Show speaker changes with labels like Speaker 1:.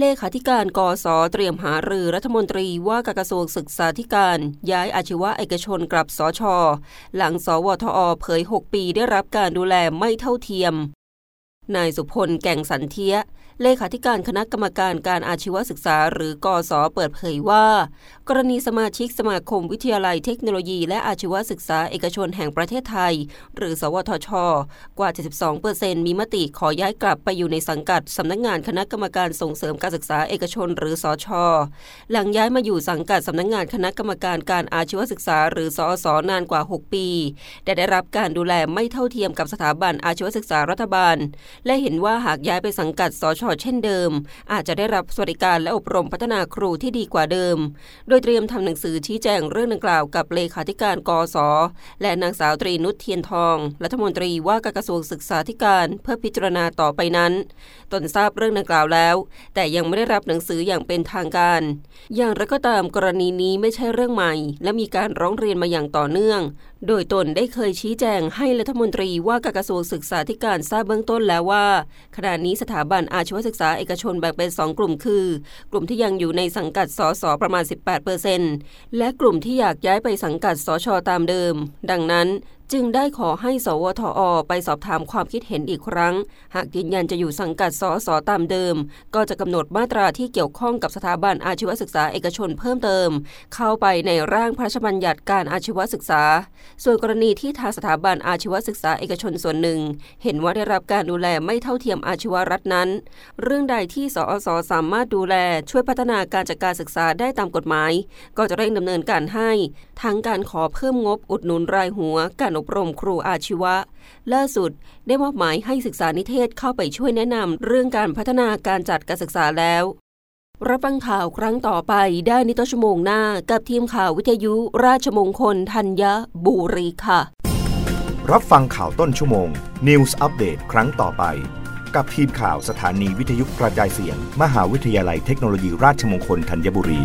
Speaker 1: เลขาธิการกสเตรียมหารือรัฐมนตรีว่าการกระทรวงศึกษาธิการ ย้ายอาชีวะเอกชนกลับสช หลังสวทอเผย 6 ปีได้รับการดูแลไม่เท่าเทียม นายสุพลแก่งสันเทียเลขาธิการคณะกรรมการการอาชีวศึกษา หรือกอสอเปิดเผยว่า กรณีสมาชิกสมาคมวิทยาลัยเทคโนโลยี และอาชีวศึกษาเอกชนแห่งประเทศไทย หรือ สวทช กว่า 72%มีมติขอย้ายกลับไปอยู่ในสังกัดสำนักงงานคณะกรรมการส่งเสริมการศึกษาเอกชน หรือสอชหลังย้ายมาอยู่สังกัดสำนักงงานคณะกรรมการการอาชีวศึกษา หรือสอสนานกว่า 6 ปีแต่ได้รับการดูแลไม่เท่าเทียมกับสถาบันอาชีวศึกษารัฐบาล และเห็นว่าหากย้ายไปสังกัดสชเช่นเดิม อาจจะได้รับสวัสดิการและอบรมพัฒนาครูที่ดีกว่าเดิม โดยเตรียมทำหนังสือชี้แจงเรื่องดังกล่าวกับเลขาธิการกศและนางสาวตรีนุชเทียนทอง รัฐมนตรีว่าการกระทรวงศึกษาธิการเพื่อพิจารณาต่อไปนั้น ตนทราบเรื่องดังกล่าวแล้ว แต่ยังไม่ได้รับหนังสืออย่างเป็นทางการ อย่างไรก็ตามกรณีนี้ไม่ใช่เรื่องใหม่ และมีการร้องเรียนมาอย่างต่อเนื่องโดยตนได้เคยชี้แจงให้รัฐมนตรีว่าการกระทรวงศึกษาธิการทราบเบื้องต้นแล้วว่า ขณะนี้สถาบันอาชีวศึกษาเอกชนแบ่งเป็น 2 กลุ่มคือ กลุ่มที่ยังอยู่ในสังกัดสสประมาณ 18%และกลุ่มที่อยากย้ายไปสังกัดสชตามเดิม ดังนั้น จึงได้ขอให้สวทอ ไปสอบถามความคิดเห็นอีกครั้ง หากยืนยันจะอยู่สังกัดสสตามเดิม ก็จะกำหนดมาตราที่เกี่ยวข้องกับสถาบันอาชีวศึกษาเอกชนเพิ่มเติม เข้าไปในร่างพระราชบัญญัติการอาชีวศึกษา ส่วนกรณีที่ทางสถาบันอาชีวศึกษาเอกชนส่วนหนึ่ง เห็นว่าได้รับการดูแลไม่เท่าเทียมอาชีวรัฐนั้น เรื่องใดที่สอสสามารถดูแลช่วยพัฒนาการจัดการศึกษาได้ตามกฎหมาย ก็จะเร่งดำเนินการให้ ทั้งการขอเพิ่มงบอุดหนุนรายหัวการอบรมครูอาชีวะ ล่าสุดได้มอบหมายให้ศึกษานิเทศเข้าไปช่วยแนะนำเรื่องการพัฒนาการจัดการศึกษาแล้ว รับฟังข่าวครั้งต่อไปได้ในต้นชั่วโมงหน้ากับทีมข่าววิทยุราชมงคลธัญบุรีค่ะ
Speaker 2: รับฟังข่าวต้นชั่วโมง News อัปเดตครั้งต่อไป กับทีมข่าวสถานีวิทยุกระจายเสียง มหาวิทยาลัยเทคโนโลยีราชมงคลธัญบุรี